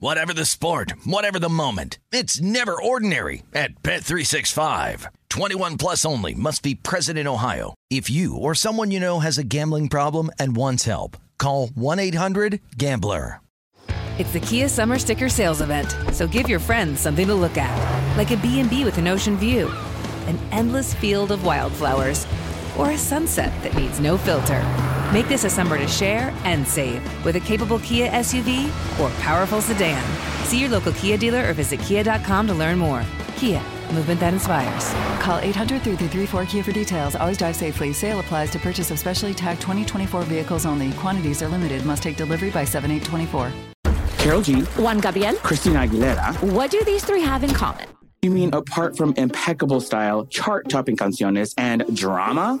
Whatever the sport, whatever the moment, it's never ordinary at Bet365. 21 plus only must be present in Ohio. If you or someone you know has a gambling problem and wants help, call 1-800-GAMBLER. It's the Kia Summer Sticker Sales Event, so give your friends something to look at, like a B&B with an ocean view, an endless field of wildflowers, or a sunset that needs no filter. Make this a summer to share and save with a capable Kia SUV or powerful sedan. See your local Kia dealer or visit kia.com to learn more. Kia, movement that inspires. Call 800 334 Kia for details. Always drive safely. Sale applies to purchase of specially tagged 2024 vehicles only. Quantities are limited. Must take delivery by 7824. Karol G, Juan Gabriel. Christina Aguilera. What do these three have in common? You mean apart from impeccable style, chart topping canciones, and drama?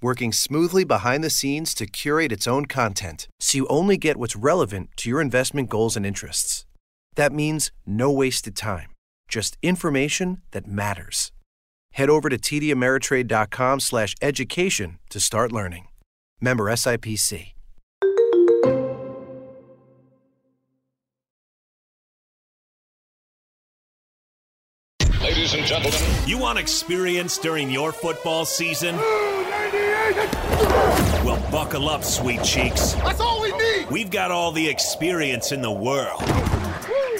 working smoothly behind the scenes to curate its own content so you only get what's relevant to your investment goals and interests. That means no wasted time, just information that matters. Head over to tdameritrade.com slash education to start learning. Member SIPC. Ladies and gentlemen, you want experience during your football season? Well, buckle up, sweet cheeks. That's all we need. We've got all the experience in the world.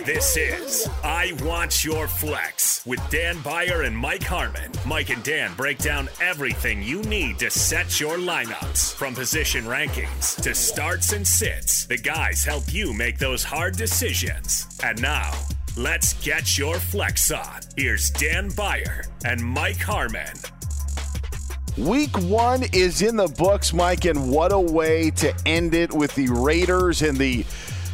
This is I Want Your Flex with Dan Beyer and Mike Harmon. Mike and Dan break down everything you need to set your lineups from position rankings to starts and sits. The guys help you make those hard decisions. And now, let's get your flex on. Here's Dan Beyer and Mike Harmon. Week one is in the books, Mike, and what a way to end it with the Raiders and the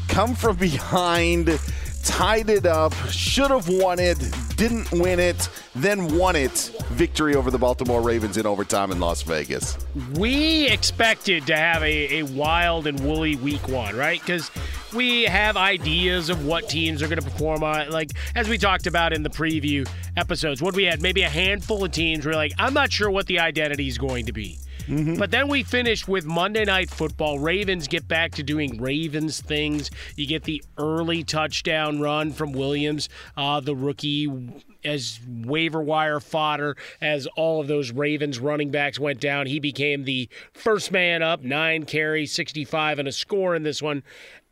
come from behind, tied it up, should have won it, didn't win it, then won it. Victory over the Baltimore Ravens in overtime in Las Vegas. We expected to have a, a wild and woolly week one, right? Because we have ideas of what teams are going to perform on. Like, as we talked about in the preview episodes, what we had maybe a handful of teams were like, I'm not sure what the identity is going to be. Mm-hmm. But then we finish with Monday Night Football. Ravens get back to doing Ravens things. You get the early touchdown run from Williams, uh, the rookie, as waiver wire fodder as all of those Ravens running backs went down. He became the first man up, nine carries, 65, and a score in this one.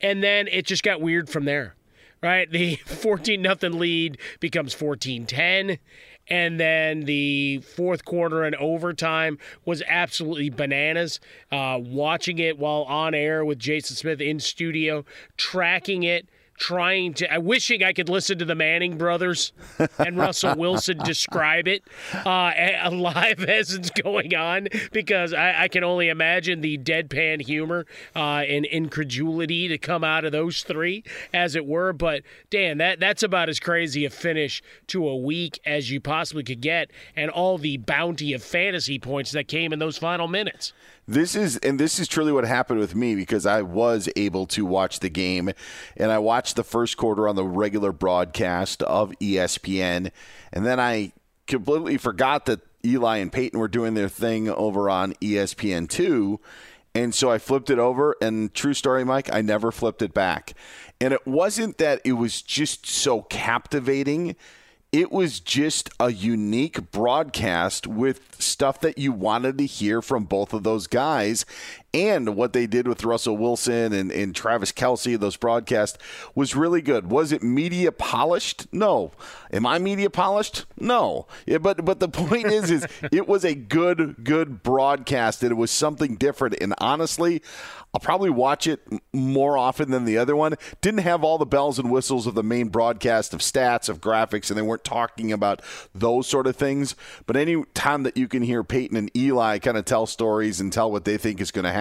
And then it just got weird from there right? The 14 nothing lead becomes 14-10 and then the fourth quarter and overtime was absolutely bananas. Uh, watching it while on air with Jason Smith in studio, tracking it trying to, I wishing I could listen to the Manning brothers and Russell Wilson describe it uh, live as it's going on because I, I, can only imagine the deadpan humor uh, and incredulity to come out of those three, as it were. But Dan, that that's about as crazy a finish to a week as you possibly could get, and all the bounty of fantasy points that came in those final minutes. This is and this is truly what happened with me because I was able to watch the game and I watched the first quarter on the regular broadcast of ESPN and then I completely forgot that Eli and Peyton were doing their thing over on ESPN2 and so I flipped it over and true story Mike I never flipped it back. And it wasn't that it was just so captivating it was just a unique broadcast with stuff that you wanted to hear from both of those guys. And what they did with Russell Wilson and, and Travis Kelce, those broadcasts, was really good. Was it media polished? No. Am I media polished? No. Yeah, but but the point is, is it was a good, good broadcast, and it was something different. And honestly, I'll probably watch it more often than the other one. Didn't have all the bells and whistles of the main broadcast of stats, of graphics, and they weren't talking about those sort of things. But any time that you can hear Peyton and Eli kind of tell stories and tell what they think is going to happen,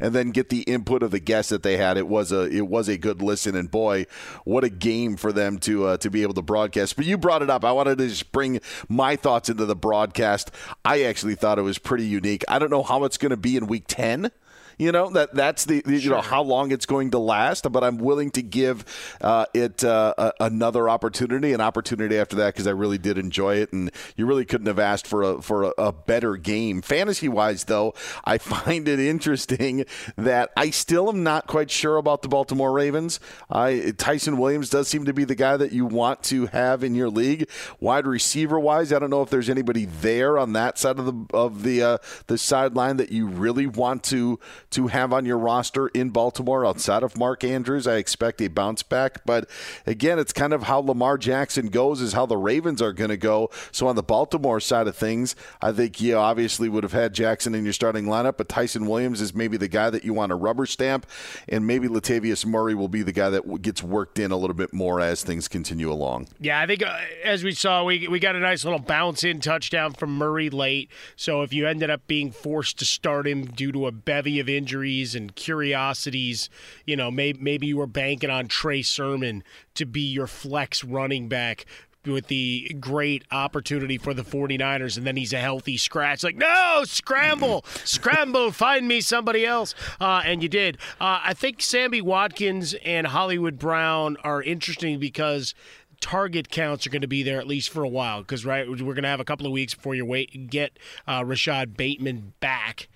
and then get the input of the guests that they had, it was a it was a good listen. And boy, what a game for them to uh, to be able to broadcast. But you brought it up. I wanted to just bring my thoughts into the broadcast. I actually thought it was pretty unique. I don't know how it's going to be in week ten. You know that that's the, the you know how long it's going to last, but I'm willing to give uh, it uh, a, another opportunity, an opportunity after that because I really did enjoy it, and you really couldn't have asked for a for a, a better game. Fantasy wise, though, I find it interesting that I still am not quite sure about the Baltimore Ravens. I Ty'Son Williams does seem to be the guy that you want to have in your league. Wide receiver wise, I don't know if there's anybody there on that side of the of the uh, the sideline that you really want to to have on your roster in Baltimore outside of Mark Andrews. I expect a bounce back, but again, it's kind of how Lamar Jackson goes, is how the Ravens are going to go. So on the Baltimore side of things, I think you obviously would have had Jackson in your starting lineup, but Ty'Son Williams is maybe the guy that you want to rubber stamp, and maybe Latavius Murray will be the guy that gets worked in a little bit more as things continue along. Yeah, I think uh, as we saw, we we got a nice little bounce in touchdown from Murray late. So if you ended up being forced to start him due to a bevy of injuries and curiosities. You know, maybe, maybe you were banking on Trey Sermon to be your flex running back with the great opportunity for the 49ers and then he's a healthy scratch. Like no scramble scramble find me somebody else. Uh, and you did. Uh, i think sammy watkins and hollywood brown are interesting because target counts are going to be there at least for a while because right we're going to have a couple of weeks before you wait get uh, rashod bateman back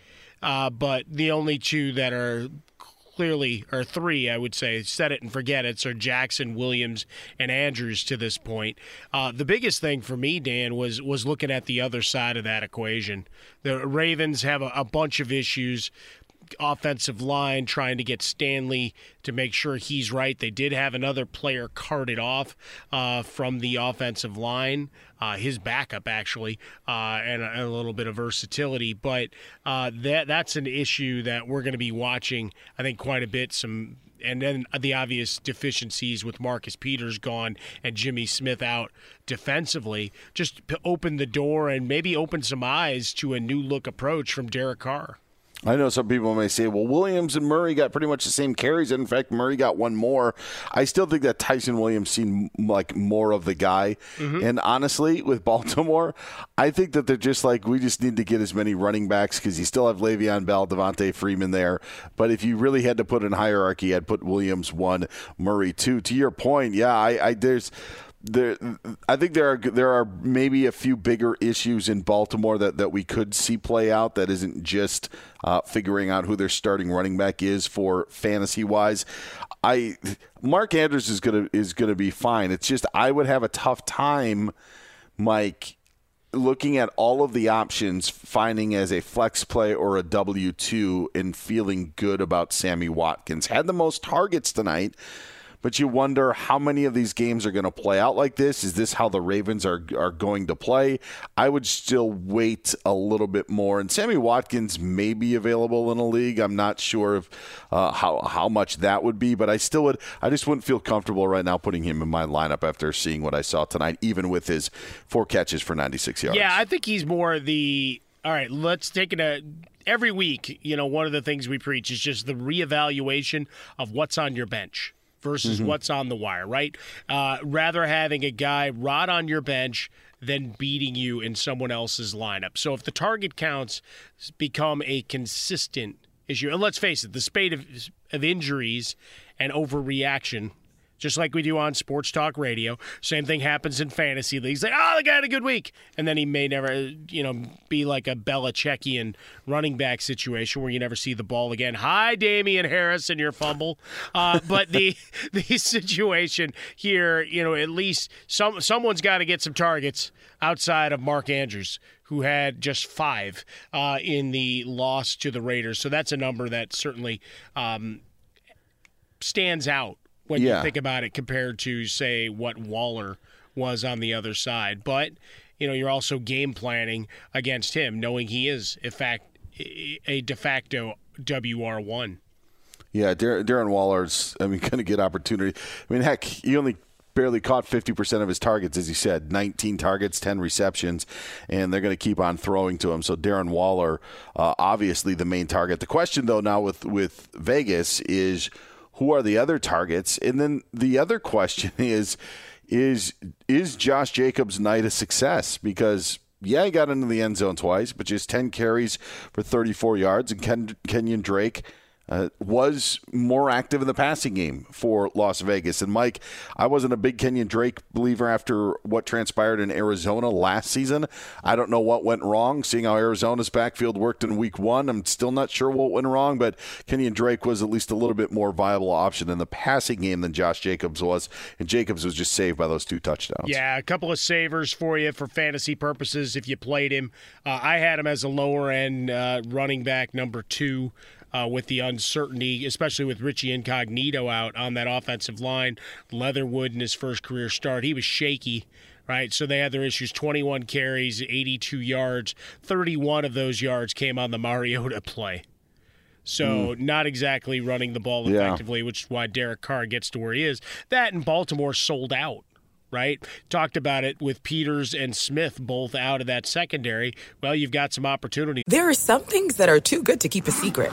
uh, but the only two that are clearly, or three, I would say, set it and forget it. So Jackson, Williams, and Andrews to this point. Uh, the biggest thing for me, Dan, was was looking at the other side of that equation. The Ravens have a, a bunch of issues offensive line trying to get Stanley to make sure he's right. They did have another player carted off uh, from the offensive line, uh, his backup actually, uh, and, a, and, a, little bit of versatility. But uh, that that's an issue that we're going to be watching. I think quite a bit. Some and then the obvious deficiencies with Marcus Peters gone and Jimmy Smith out defensively, just open the door and maybe open some eyes to a new look approach from Derek Carr. I know some people may say, well, Williams and Murray got pretty much the same carries. In fact, Murray got one more. I still think that Ty'Son Williams seemed like more of the guy. Mm-hmm. And honestly, with Baltimore, I think that they're just like, we just need to get as many running backs because you still have Le'Veon Bell, Devonta Freeman there. But if you really had to put in hierarchy, I'd put Williams one, Murray two. To your point, yeah, I, I there's there, I think there are there are maybe a few bigger issues in Baltimore that, that we could see play out. That isn't just uh, figuring out who their starting running back is for fantasy wise. I Mark Andrews is gonna is gonna be fine. It's just I would have a tough time, Mike, looking at all of the options, finding as a flex play or a W two, and feeling good about Sammy Watkins. Had the most targets tonight but you wonder how many of these games are going to play out like this. Is this how the Ravens are are going to play? I would still wait a little bit more. And Sammy Watkins may be available in a league. I'm not sure of uh, how how much that would be, but I still would. I just wouldn't feel comfortable right now putting him in my lineup after seeing what I saw tonight, even with his four catches for 96 yards. Yeah, I think he's more the. All right, let's take it a every week, you know, one of the things we preach is just the reevaluation of what's on your bench versus mm-hmm. what's on the wire, right? Uh, rather having a guy rot on your bench than beating you in someone else's lineup. So if the target counts become a consistent issue, and let's face it, the spate of, of injuries and overreaction just like we do on sports talk radio. Same thing happens in fantasy leagues. Like, oh, the guy had a good week, and then he may never, you know, be like a Belichickian running back situation where you never see the ball again. Hi, Damien Harris, and your fumble. Uh, but the the situation here, you know, at least some someone's got to get some targets outside of Mark Andrews who had just five uh, in the loss to the Raiders. So that's a number that certainly um, stands out when Yeah. you think about it compared to, say, what Waller was on the other side. But, you know, you're also game planning against him, knowing he is, in fact, a de facto WR1. Yeah, Dar- Darren Waller's, I mean, going to get opportunity. I mean, heck, he only barely caught 50% of his targets, as he said 19 targets, 10 receptions, and they're going to keep on throwing to him. So, Darren Waller, uh, obviously the main target. The question, though, now with, with Vegas is who are the other targets? And then the other question is, is is Josh Jacobs' night a success? Because yeah, he got into the end zone twice, but just 10 carries for 34 yards. And Ken, Kenyon Drake uh, was more active in the passing game for Las Vegas. And Mike, I wasn't a big Kenyon Drake believer after what transpired in Arizona last season. I don't know what went wrong. Seeing how Arizona's backfield worked in week one, I'm still not sure what went wrong, but Kenyon Drake was at least a little bit more viable option in the passing game than Josh Jacobs was. And Jacobs was just saved by those two touchdowns. Yeah, a couple of savers for you for fantasy purposes if you played him. Uh, I had him as a lower end uh, running back, number two. Uh, with the uncertainty, especially with Richie Incognito out on that offensive line, Leatherwood in his first career start, he was shaky, right? So they had their issues 21 carries, 82 yards. 31 of those yards came on the Mariota play. So not exactly running the ball Yeah. effectively, which is why Derek Carr gets to where he is. That and Baltimore sold out. Right? Talked about it with Peters and Smith both out of that secondary. Well, you've got some opportunity. There are some things that are too good to keep a secret.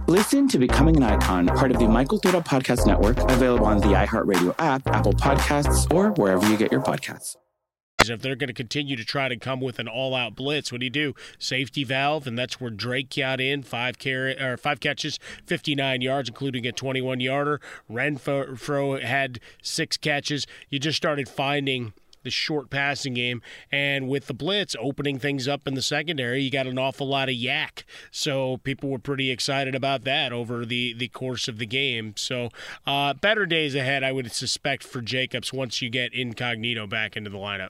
Listen to Becoming an Icon, part of the My Cultura Podcast Network, available on the iHeartRadio app, Apple Podcasts, or wherever you get your podcasts. If they're going to continue to try to come with an all-out blitz, what do you do? Safety valve, and that's where Drake got in five or five catches, 59 yards, including a 21-yarder. Renfrow had six catches. You just started finding the short passing game, and with the blitz opening things up in the secondary, you got an awful lot of YAC. So people were pretty excited about that over the the course of the game. So uh, better days ahead, I would suspect for Jacobs once you get Incognito back into the lineup.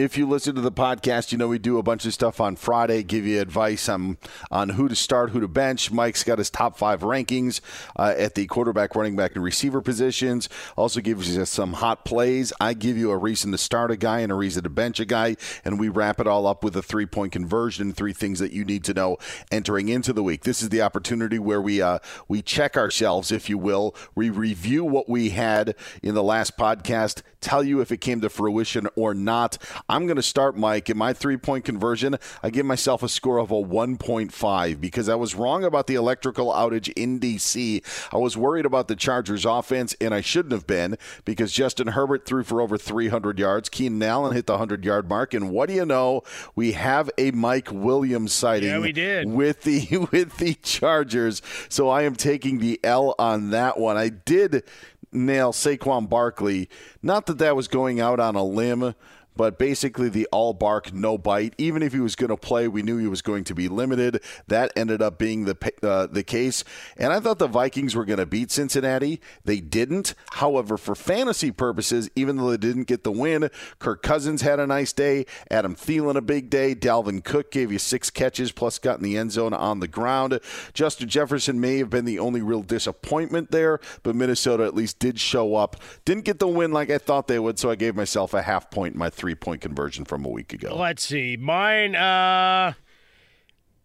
If you listen to the podcast, you know we do a bunch of stuff on Friday, give you advice on on who to start, who to bench. Mike's got his top five rankings uh, at the quarterback, running back, and receiver positions. Also gives you some hot plays. I give you a reason to start a guy and a reason to bench a guy, and we wrap it all up with a three point conversion, three things that you need to know entering into the week. This is the opportunity where we uh, we check ourselves, if you will. We review what we had in the last podcast, tell you if it came to fruition or not. I'm going to start, Mike, in my three point conversion. I give myself a score of a 1.5 because I was wrong about the electrical outage in D.C. I was worried about the Chargers offense, and I shouldn't have been because Justin Herbert threw for over 300 yards. Keenan Allen hit the 100 yard mark. And what do you know? We have a Mike Williams sighting Yeah, we did. with the with the Chargers. So I am taking the L on that one. I did nail Saquon Barkley. Not that that was going out on a limb, but basically the all bark, no bite. Even if he was going to play, we knew he was going to be limited. That ended up being the uh, the case. And I thought the Vikings were going to beat Cincinnati. They didn't. However, for fantasy purposes, even though they didn't get the win, Kirk Cousins had a nice day. Adam Thielen a big day. Dalvin Cook gave you six catches plus got in the end zone on the ground. Justin Jefferson may have been the only real disappointment there, but Minnesota at least did show up. Didn't get the win like I thought they would, so I gave myself a half point in my three point conversion from a week ago. Let's see. Mine, uh,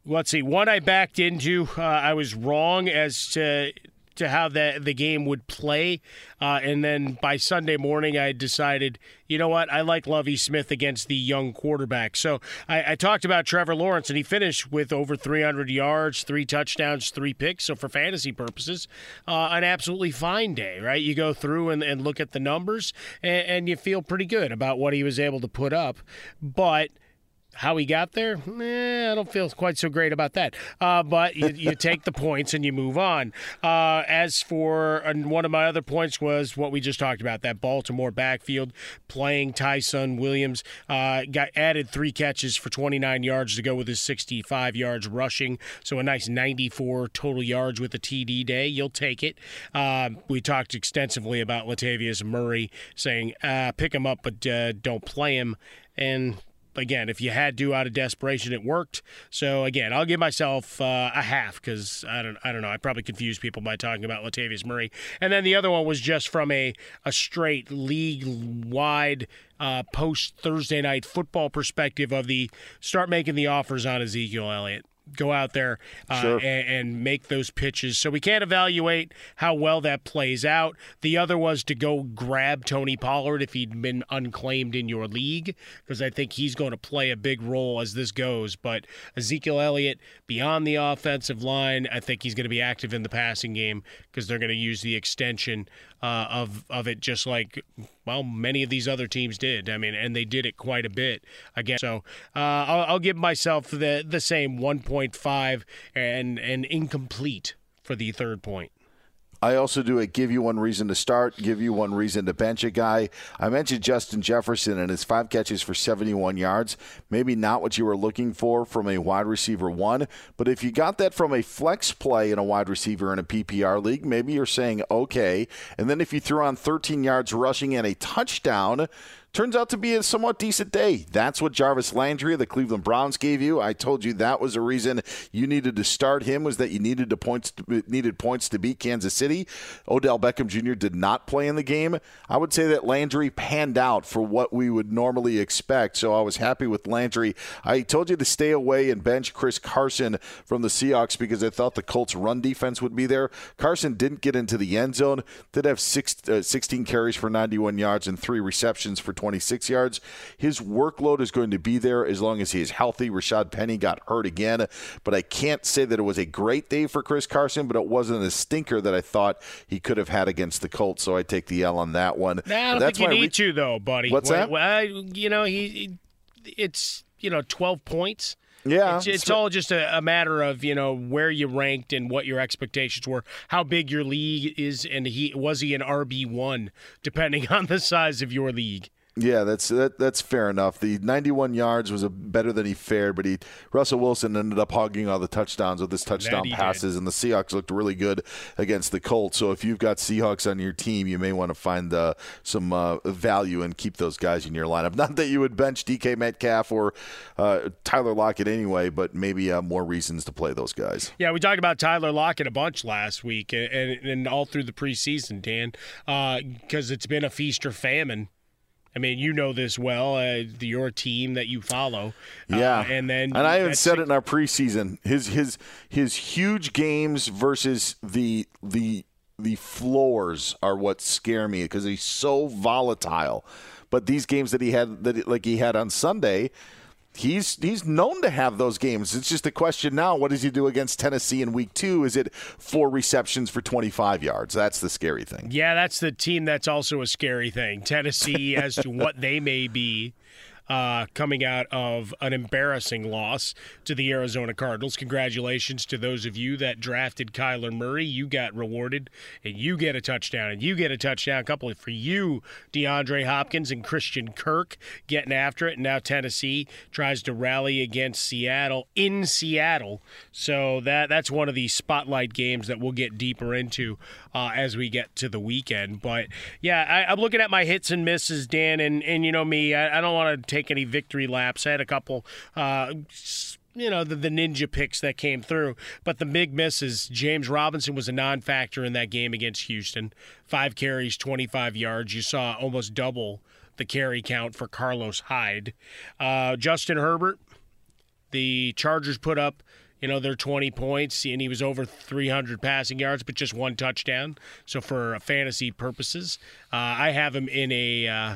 let's see. One I backed into, uh, I was wrong as to to how the the game would play, uh, and then by Sunday morning, I decided, you know what, I like Lovie Smith against the young quarterback. So I, I talked about Trevor Lawrence, and he finished with over 300 yards, three touchdowns, three picks. So for fantasy purposes, uh, an absolutely fine day, right? You go through and, and look at the numbers, and, and you feel pretty good about what he was able to put up, but how he got there, eh, I don't feel quite so great about that. Uh, but you, you take the points and you move on. Uh, as for one of my other points was what we just talked about that Baltimore backfield playing Ty'Son Williams uh, got added three catches for 29 yards to go with his 65 yards rushing. So a nice 94 total yards with a TD day. You'll take it. Um, we talked extensively about Latavius Murray saying uh, pick him up but uh, don't play him. And again, if you had to out of desperation, it worked. So again, I'll give myself uh, a half because I don't, I don't know. I probably confused people by talking about Latavius Murray, and then the other one was just from a a straight league wide. Uh, post Thursday night football perspective of the start making the offers on Ezekiel Elliott go out there uh, Sure. and, and make those pitches. So we can't evaluate how well that plays out. The other was to go grab Tony Pollard if he'd been unclaimed in your league, because I think he's going to play a big role as this goes. But Ezekiel Elliott, beyond the offensive line, I think he's going to be active in the passing game because they're going to use the extension uh, of of it, just like well, many of these other teams did. I mean, and they did it quite a bit again. So uh, I'll, I'll give myself the the same 1.5 and and incomplete for the third point. I also do a give you one reason to start, give you one reason to bench a guy. I mentioned Justin Jefferson and his five catches for 71 yards. Maybe not what you were looking for from a wide receiver one, but if you got that from a flex play in a wide receiver in a PPR league, maybe you're saying okay. And then if you threw on 13 yards rushing and a touchdown, Turns out to be a somewhat decent day. That's what Jarvis Landry of the Cleveland Browns gave you. I told you that was a reason you needed to start him was that you needed to points to, needed points to beat Kansas City. Odell Beckham Jr. did not play in the game. I would say that Landry panned out for what we would normally expect. So I was happy with Landry. I told you to stay away and bench Chris Carson from the Seahawks because I thought the Colts run defense would be there. Carson didn't get into the end zone. Did have six, uh, 16 carries for 91 yards and three receptions for 26 yards. His workload is going to be there as long as he is healthy. Rashaad Penny got hurt again, but I can't say that it was a great day for Chris Carson, but it wasn't a stinker that I thought he could have had against the Colts. So I take the L on that one. Nah, I don't That's think you need re- to though, buddy. What's Well, that? Well, you know, he, it's you know, twelve points. Yeah, it's, it's all just a, a matter of you know where you ranked and what your expectations were, how big your league is, and he was he an RB one, depending on the size of your league. Yeah, that's that, that's fair enough. The 91 yards was a better than he fared, but he Russell Wilson ended up hogging all the touchdowns with his touchdown he did. passes, and the Seahawks looked really good against the Colts. So if you've got Seahawks on your team, you may want to find uh, some uh, value and keep those guys in your lineup. Not that you would bench DK Metcalf or uh, Tyler Lockett anyway, but maybe uh, more reasons to play those guys. Yeah, we talked about Tyler Lockett a bunch last week and, and, and all through the preseason, Dan, because it's been a feast or famine. I mean, you know this well. Uh, your team that you follow, Uh, Yeah, and then and I even said it in our preseason. His his his huge games versus the the the floors are what scare me because he's so volatile. But these games that he had that like he had on Sunday, he's he's known to have those games. It's just a question now: what does he do against Tennessee in Week Two? Is it four receptions for twenty five yards? That's the scary thing. Yeah, that's the team that's also a scary thing. Tennessee, as to what they may be uh, coming out of an embarrassing loss to the Arizona Cardinals. Congratulations to those of you that drafted Kyler Murray. You got rewarded, and you get a touchdown, and you get a touchdown. A couple for you, DeAndre Hopkins and Christian Kirk getting after it. And now Tennessee tries to rally against Seattle in Seattle. So that that's one of these spotlight games that we'll get deeper into uh, as we get to the weekend. But yeah, I, I'm looking at my hits and misses, Dan, and and you know me, I, I don't want to take any victory laps. I had a couple. Uh, you know the, the ninja picks that came through, but the big misses. James Robinson was a non-factor in that game against Houston. Five carries, 25 yards. You saw almost double the carry count for Carlos Hyde. Uh, Justin Herbert, the Chargers put up, you know, their 20 points, and he was over 300 passing yards, but just one touchdown. So for fantasy purposes, uh, I have him in a uh,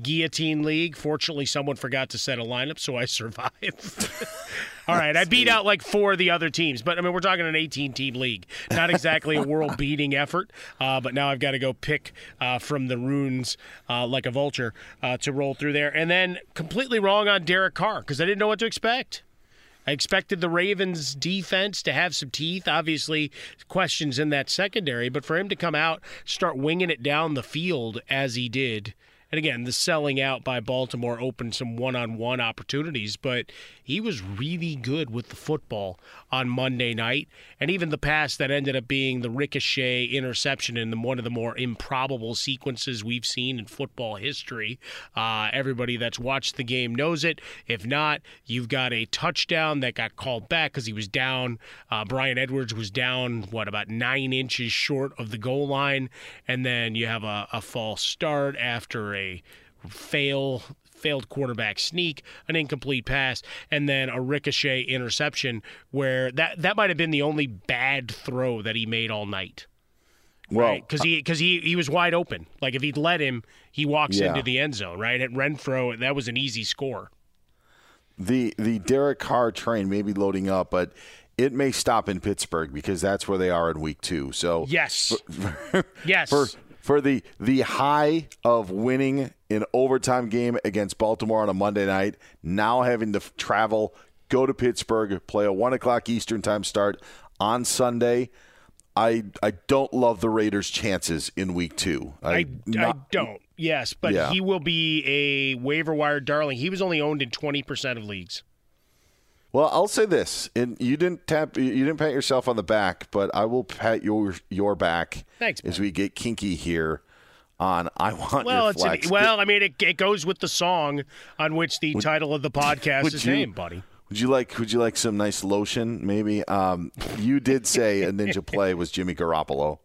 guillotine league. Fortunately, someone forgot to set a lineup, so I survived. All right, I beat out like four of the other teams, but I mean, we're talking an 18 team league. Not exactly a world beating effort, uh, but now I've got to go pick uh, from the runes uh, like a vulture uh, to roll through there. And then completely wrong on Derek Carr because I didn't know what to expect. I expected the Ravens defense to have some teeth. Obviously, questions in that secondary, but for him to come out, start winging it down the field as he did. And again, the selling out by Baltimore opened some one on one opportunities, but he was really good with the football on Monday night. And even the pass that ended up being the ricochet interception in the, one of the more improbable sequences we've seen in football history. Uh, everybody that's watched the game knows it. If not, you've got a touchdown that got called back because he was down. Uh, Bryan Edwards was down, what, about nine inches short of the goal line. And then you have a, a false start after a fail failed quarterback sneak, an incomplete pass, and then a ricochet interception where that that might have been the only bad throw that he made all night. Well, because he uh, because he he was wide open. Like if he'd let him, he walks Yeah. into the end zone. Right at Renfrow, that was an easy score. the the Derek Carr train may be loading up, but it may stop in Pittsburgh because that's where they are in week two. So Yes, yes. for for the the high of winning an overtime game against Baltimore on a Monday night, now having to f- travel, go to Pittsburgh, play a one o'clock Eastern time start on Sunday. I I don't love the Raiders' chances in week two. I, I not- don't. Yes, but Yeah. he will be a waiver wire darling. He was only owned in twenty percent of leagues. Well, I'll say this, and you didn't tap, you didn't pat yourself on the back, but I will pat your your back Thanks, as we get kinky here on I want Well, your it's an, well. I mean, it, it goes with the song on which the title of the podcast is you- named, buddy. Would you like Would you like some nice lotion? Maybe. Um, you did say a ninja play was Jimmy Garoppolo,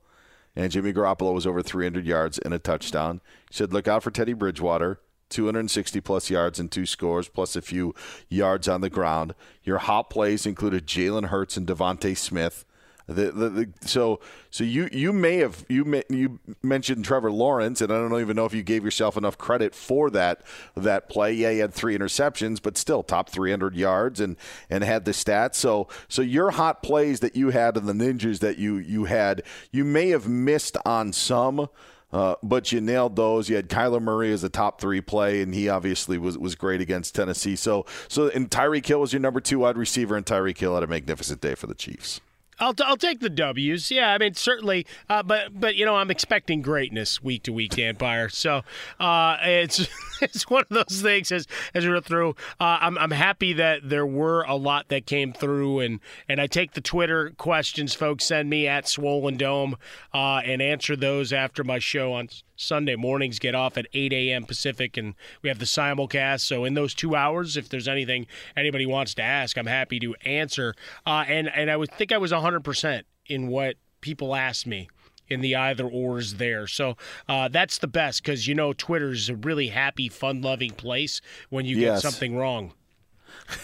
and Jimmy Garoppolo was over 300 yards and a touchdown. You said look out for Teddy Bridgewater, 260 plus yards and two scores, plus a few yards on the ground. Your hot plays included Jalen Hurts and DeVonta Smith. The, the, the, so so you you may have you may, you mentioned Trevor Lawrence, and I don't even know if you gave yourself enough credit for that that play. Yeah, he had three interceptions, but still top 300 yards and and had the stats. So so your hot plays that you had and the ninjas that you you had, you may have missed on some. Uh, but you nailed those. You had Kyler Murray as a top three play, and he obviously was, was great against Tennessee. So, so and Tyreek Hill was your number two wide receiver, and Tyreek Hill had a magnificent day for the Chiefs. I'll, t- I'll take the W's. Yeah, I mean certainly, uh, but but you know I'm expecting greatness week to week, Dan Beyer. So uh, it's it's one of those things as as we go through. Uh, I'm I'm happy that there were a lot that came through, and and I take the Twitter questions folks send me at Swollen Dome uh, and answer those after my show on Sunday mornings get off at 8 a.m. Pacific, and we have the simulcast. So in those two hours, if there's anything anybody wants to ask, I'm happy to answer. Uh, and and I would think I was 100% in what people asked me in the either ors there. So uh, that's the best because you know Twitter's a really happy, fun-loving place when you Yes. get something wrong.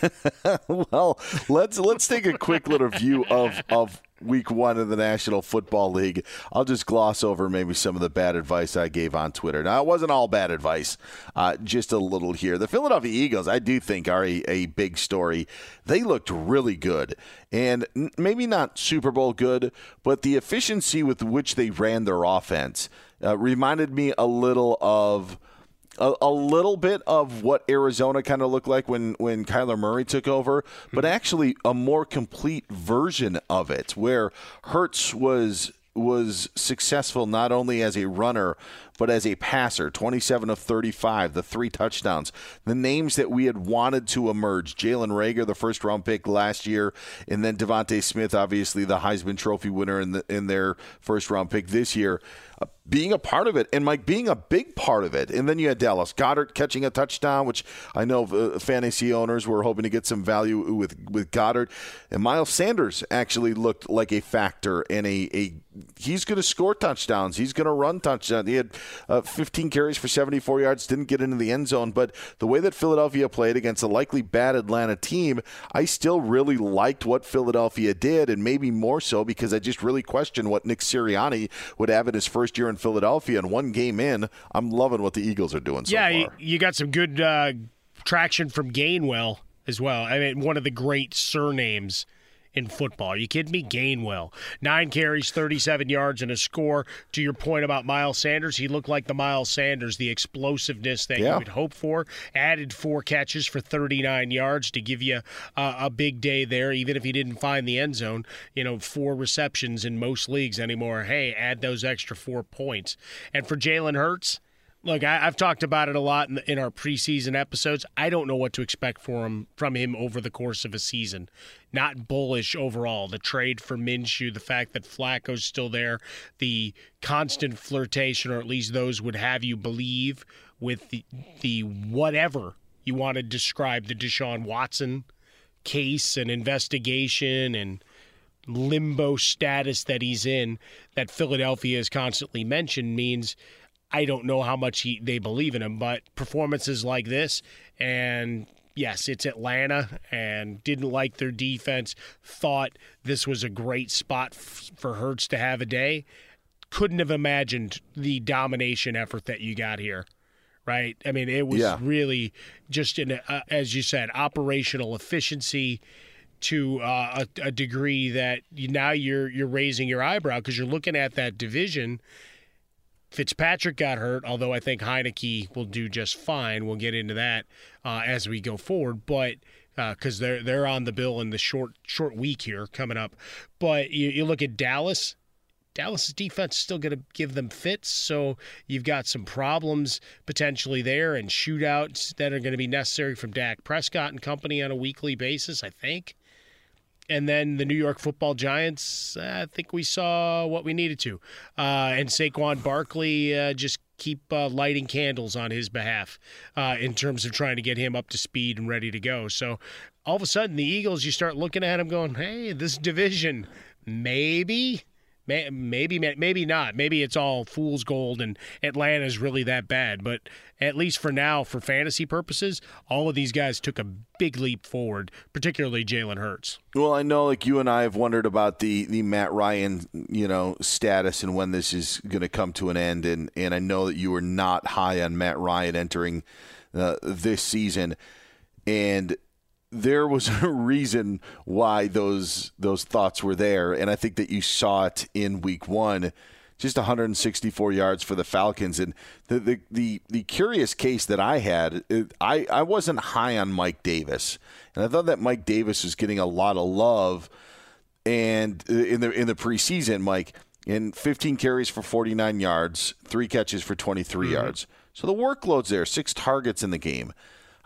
well, let's let's take a quick little view of of week one of the National Football League. I'll just gloss over maybe some of the bad advice I gave on Twitter. Now, it wasn't all bad advice, uh, just a little here. The Philadelphia Eagles, I do think, are a, a big story. They looked really good, and n- maybe not Super Bowl good, but the efficiency with which they ran their offense uh, reminded me a little of a, a little bit of what Arizona kind of looked like when when Kyler Murray took over, but mm-hmm. actually a more complete version of it, where Hurts was was successful not only as a runner but as a passer 27 of 35 the three touchdowns the names that we had wanted to emerge jalen reagor the first round pick last year and then devonta smith obviously the heisman trophy winner in, the, in their first round pick this year uh, being a part of it and Mike being a big part of it. And then you had Dallas Goedert catching a touchdown, which I know uh, fantasy owners were hoping to get some value with with Goedert. And Miles Sanders actually looked like a factor and a, a he's going to score touchdowns. He's going to run touchdowns. He had uh, 15 carries for 74 yards, didn't get into the end zone. But the way that Philadelphia played against a likely bad Atlanta team, I still really liked what Philadelphia did, and maybe more so because I just really questioned what Nick Sirianni would have in his first year in Philadelphia. And one game in, I'm loving what the Eagles are doing so yeah, far. you, you got some good uh, traction from Gainwell as well. I mean, one of the great surnames in football. Are you kidding me? Gainwell. Nine carries, 37 yards, and a score. To your point about Miles Sanders, he looked like the Miles Sanders, the explosiveness that Yeah. you would hope for. Added four catches for 39 yards to give you uh, a big day there, even if he didn't find the end zone. You know, four receptions in most leagues anymore. Hey, add those extra four points. And for Jalen Hurts, Look, I, I've talked about it a lot in, in our preseason episodes. I don't know what to expect for him from him over the course of a season. Not bullish overall. The trade for Minshew, the fact that Flacco's still there, the constant flirtation, or at least those would have you believe with the, the whatever you want to describe the Deshaun Watson case and investigation and limbo status that he's in that Philadelphia is constantly mentioned means I don't know how much he, they believe in him, but performances like this, and yes, it's Atlanta, and didn't like their defense, thought this was a great spot f- for Hurts to have a day. Couldn't have imagined the domination effort that you got here. Right? I mean, it was Yeah. really just in, uh, as you said, operational efficiency to uh, a, a degree that you, now you're you're raising your eyebrow because you're looking at that division. Fitzpatrick got hurt, although I think Heineke will do just fine. We'll get into that uh, as we go forward, but because they're they're on the bill in the short short week here coming up. But you, you look at Dallas. Dallas's defense is still going to give them fits, so you've got some problems potentially there and shootouts that are going to be necessary from Dak Prescott and company on a weekly basis, I think. And then the New York Football Giants, I think we saw what we needed to. Uh, and Saquon Barkley uh, just keep uh, lighting candles on his behalf uh, in terms of trying to get him up to speed and ready to go. So all of a sudden, the Eagles, you start looking at them going, hey, this division, maybe, Maybe, maybe not. Maybe it's all fool's gold and Atlanta's really that bad. But at least for now, for fantasy purposes, all of these guys took a big leap forward, particularly Jalen Hurts. Well, I know, like you and I have wondered about the the Matt Ryan, you know, status and when this is going to come to an end, and and I know that you were not high on Matt Ryan entering uh, this season, and there was a reason why those those thoughts were there, and I think that you saw it in Week One. Just 164 yards for the Falcons, and the the the, the curious case that I had, I I wasn't high on Mike Davis, and I thought that Mike Davis was getting a lot of love, and uh, in the in the preseason, Mike in 15 carries for 49 yards, three catches for 23 mm-hmm. yards. So the workload's there, six targets in the game.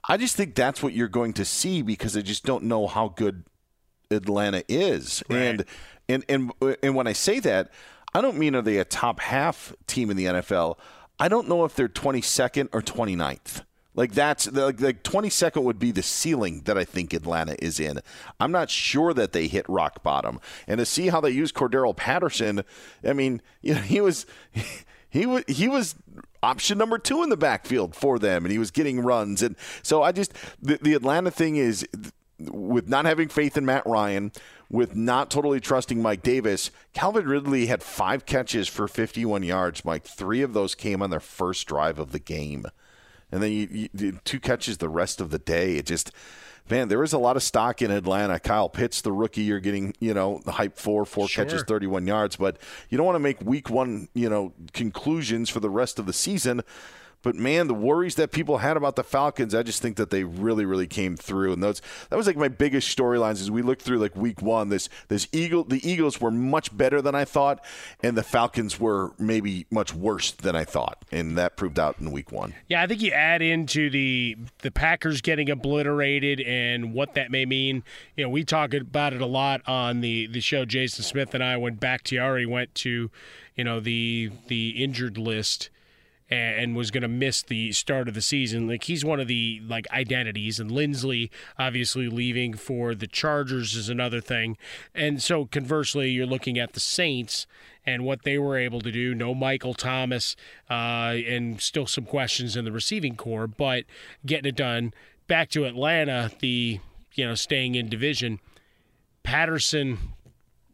I just think that's what you're going to see because I just don't know how good Atlanta is. Right. And and and and when I say that, I don't mean are they a top half team in the NFL. I don't know if they're 22nd or 29th. Like that's like like 22nd would be the ceiling that I think Atlanta is in. I'm not sure that they hit rock bottom. And to see how they use Cordarrelle Patterson, I mean, you know, he was he was he was option number two in the backfield for them, and he was getting runs. And so I just the, the Atlanta thing is with not having faith in Matt Ryan, with not totally trusting Mike Davis, Calvin Ridley had five catches for 51 yards. Mike, three of those came on their first drive of the game, and then you, you two catches the rest of the day. It just man, there is a lot of stock in Atlanta. Kyle Pitts, the rookie, you're getting, you know, the hype for four sure. catches, 31 yards, but you don't want to make week one, you know, conclusions for the rest of the season. But man, the worries that people had about the Falcons, I just think that they really, really came through. And those that was like my biggest storylines as we looked through like week one. This this Eagle the Eagles were much better than I thought, and the Falcons were maybe much worse than I thought. And that proved out in week one. Yeah, I think you add into the the Packers getting obliterated and what that may mean. You know, we talk about it a lot on the, the show Jason Smith and I when Bakhtiari went to, you know, the the injured list and was going to miss the start of the season. Like he's one of the like identities, and Linsley obviously leaving for the Chargers is another thing. And so conversely, you're looking at the Saints and what they were able to do. No Michael Thomas, uh, and still some questions in the receiving core, but getting it done. Back to Atlanta, the you know staying in division. Patterson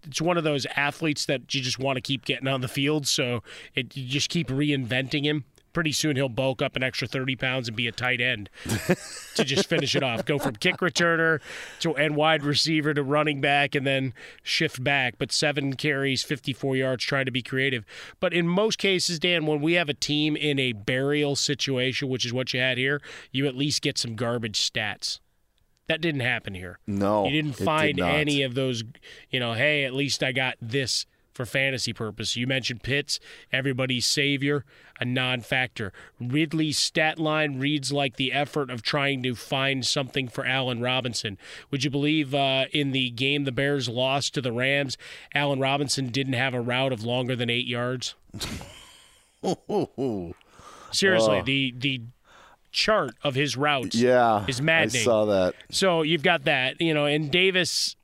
it's one of those athletes that you just want to keep getting on the field. So it, you just keep reinventing him. Pretty soon he'll bulk up an extra 30 pounds and be a tight end to just finish it off. Go from kick returner to and wide receiver to running back and then shift back. But seven carries, 54 yards, trying to be creative. But in most cases, Dan, when we have a team in a burial situation, which is what you had here, you at least get some garbage stats. That didn't happen here. No. You didn't find did any of those, you know, hey, at least I got this for fantasy purpose. You mentioned Pitts, everybody's savior, a non factor. Ridley's stat line reads like the effort of trying to find something for Allen Robinson. Would you believe uh, in the game the Bears lost to the Rams, Allen Robinson didn't have a route of longer than eight yards? Seriously, uh. the the chart of his routes yeah, is maddening. I saw that. So you've got that, you know, and Davis,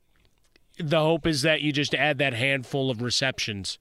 the hope is that you just add that handful of receptions,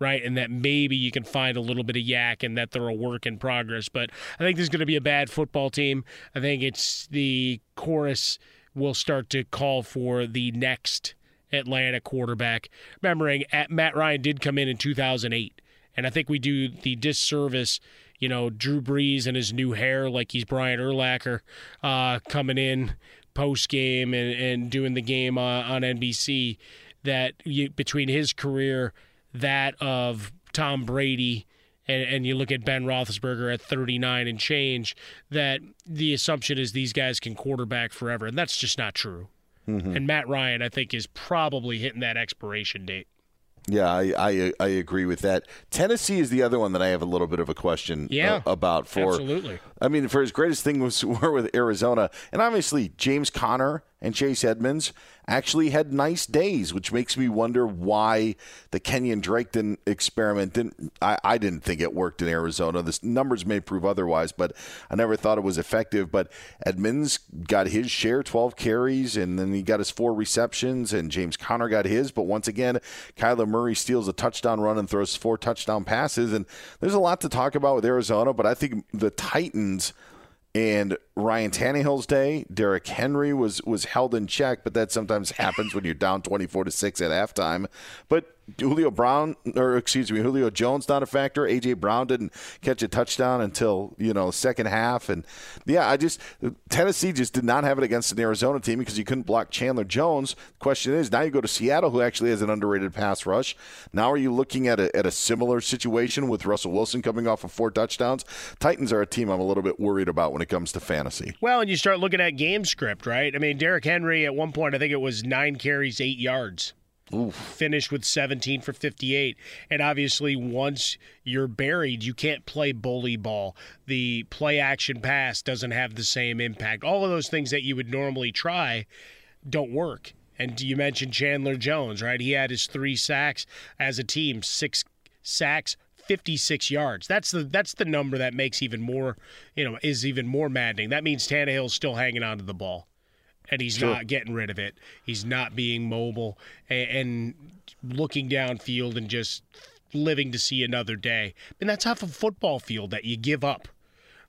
right? And that maybe you can find a little bit of YAC and that they're a work in progress. But I think there's going to be a bad football team. I think it's the chorus will start to call for the next Atlanta quarterback. Remembering Matt Ryan did come in in 2008. And I think we do the disservice you know, Drew Brees and his new hair, like he's Brian Urlacher, uh, coming in post game and, and doing the game uh, on NBC. That you, between his career, that of Tom Brady, and, and you look at Ben Roethlisberger at 39 and change, that the assumption is these guys can quarterback forever, and that's just not true. Mm-hmm. And Matt Ryan, I think, is probably hitting that expiration date. Yeah, I, I, I agree with that. Tennessee is the other one that I have a little bit of a question yeah, uh, about. For absolutely, I mean, for his greatest thing was were with Arizona, and obviously James Conner and Chase Edmonds actually had nice days, which makes me wonder why the Kenyon Drake didn't experiment didn't. I, I didn't think it worked in Arizona. The numbers may prove otherwise, but I never thought it was effective. But Edmonds got his share, 12 carries, and then he got his four receptions, and James Conner got his. But once again, Kyler Murray steals a touchdown run and throws four touchdown passes. And there's a lot to talk about with Arizona, but I think the Titans – and Ryan Tannehill's day, Derrick Henry was was held in check, but that sometimes happens when you're down 24 to 6 at halftime. But Julio Brown, or excuse me, Julio Jones not a factor. AJ Brown didn't catch a touchdown until you know second half, and yeah, I just Tennessee just did not have it against an Arizona team because you couldn't block Chandler Jones. The question is now you go to Seattle, who actually has an underrated pass rush. Now are you looking at a at a similar situation with Russell Wilson coming off of four touchdowns? Titans are a team I'm a little bit worried about when it comes to fantasy. Well, and you start looking at game script, right? I mean, Derrick Henry at one point I think it was nine carries, eight yards. Oof. finished with 17 for 58. And obviously, once you're buried, you can't play bully ball. The play action pass doesn't have the same impact. All of those things that you would normally try don't work. And you mentioned Chandler Jones, right? He had his three sacks as a team, six sacks, 56 yards. That's the that's the number that makes even more, you know, is even more maddening. That means Tannehill's still hanging on to the ball and he's sure. not getting rid of it. He's not being mobile and, and, looking downfield and just living to see another day. And that's half a football field that you give up.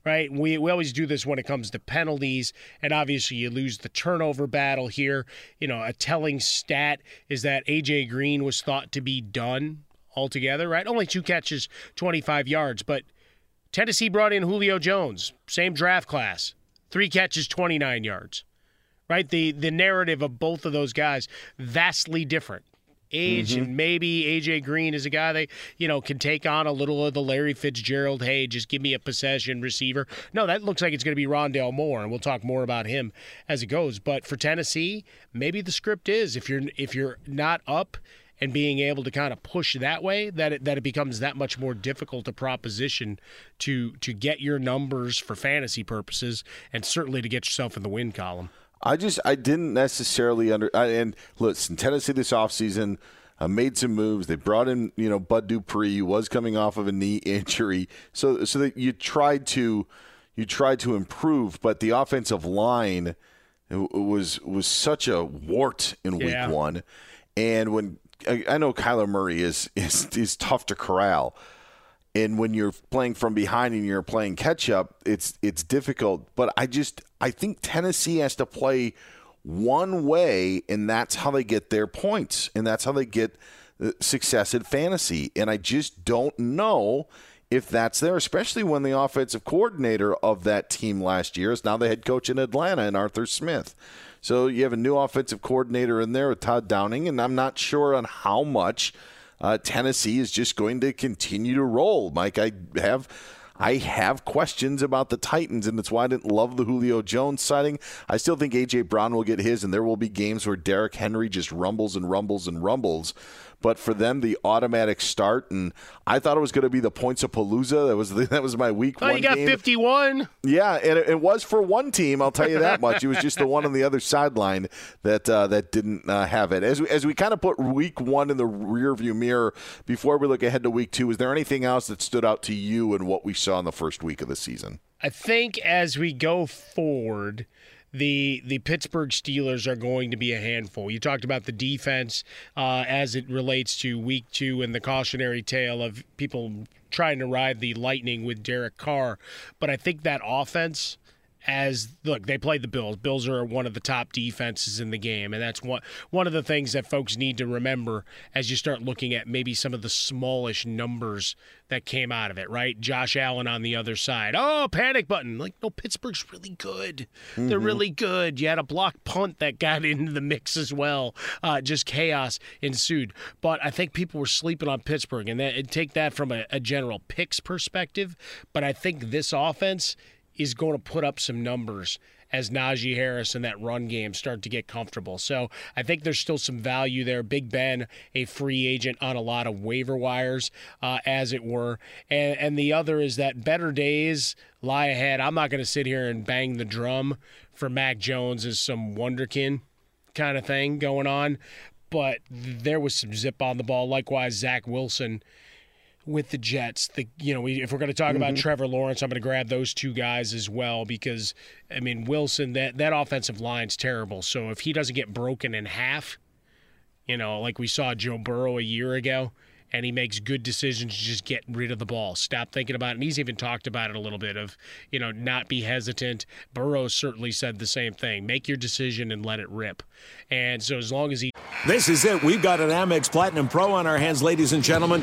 Right? We, we always do this when it comes to penalties, and obviously you lose the turnover battle here. You know, a telling stat is that AJ Green was thought to be done altogether, right? Only two catches, 25 yards, but Tennessee brought in Julio Jones, same draft class, three catches, 29 yards right? The the narrative of both of those guys vastly different. Age mm-hmm. and maybe AJ Green is a guy that you know can take on a little of the Larry Fitzgerald. Hey, just give me a possession receiver. No, that looks like it's going to be Rondale Moore, and we'll talk more about him as it goes. But for Tennessee, maybe the script is if you're if you're not up and being able to kind of push that way that it, that it becomes that much more difficult a proposition to to get your numbers for fantasy purposes and certainly to get yourself in the win column. I just I didn't necessarily under I, and listen Tennessee this offseason uh, made some moves. They brought in you know Bud Dupree who was coming off of a knee injury, so so that you tried to you tried to improve, but the offensive line was was such a wart in week yeah. one, and when I, I know Kyler Murray is is is tough to corral and when you're playing from behind and you're playing catch up, it's it's difficult. But I just I think Tennessee has to play one way, and that's how they get their points, and that's how they get success at fantasy. And I just don't know if that's there, especially when the offensive coordinator of that team last year is now the head coach in Atlanta and Arthur Smith. So you have a new offensive coordinator in there with Todd Downing, and I'm not sure on how much uh, Tennessee is just going to continue to roll. Mike, I have. I have questions about the Titans, and that's why I didn't love the Julio Jones sighting. I still think A.J. Brown will get his, and there will be games where Derrick Henry just rumbles and rumbles and rumbles but for them the automatic start and I thought it was going to be the points of Palooza. That was the, that was my week oh, one. You got 51. Yeah, and it, it, was for one team. I'll tell you that much. It was just the one on the other sideline that uh, that didn't uh, have it. As we, as we kind of put week one in the rearview mirror before we look ahead to week two, is there anything else that stood out to you in what we saw in the first week of the season? I think as we go forward the the Pittsburgh Steelers are going to be a handful. You talked about the defense uh, as it relates to Week Two and the cautionary tale of people trying to ride the lightning with Derek Carr, but I think that offense as look, they played the Bills. Bills are one of the top defenses in the game, and that's one one of the things that folks need to remember as you start looking at maybe some of the smallish numbers that came out of it. Right, Josh Allen on the other side. Oh, panic button! Like no, Pittsburgh's really good. Mm-hmm. They're really good. You had a block punt that got into the mix as well. Uh, just chaos ensued. But I think people were sleeping on Pittsburgh, and that, and take that from a, a general picks perspective. But I think this offense is going to put up some numbers as Najee Harris and that run game start to get comfortable. So I think there's still some value there. Big Ben, a free agent on a lot of waiver wires, uh, as it were. And, and the other is that better days lie ahead. I'm not going to sit here and bang the drum for Mac Jones as some wonderkin kind of thing going on, but there was some zip on the ball. Likewise, Zach Wilson with the Jets. The you know, we, if we're going to talk mm-hmm. about Trevor Lawrence, I'm going to grab those two guys as well because I mean Wilson that that offensive line's terrible. So if he doesn't get broken in half, you know, like we saw Joe Burrow a year ago, and he makes good decisions to just get rid of the ball. Stop thinking about it. And he's even talked about it a little bit of, you know, not be hesitant. Burrow certainly said the same thing. Make your decision and let it rip. And so as long as he. This is it. We've got an Amex Platinum Pro on our hands, ladies and gentlemen.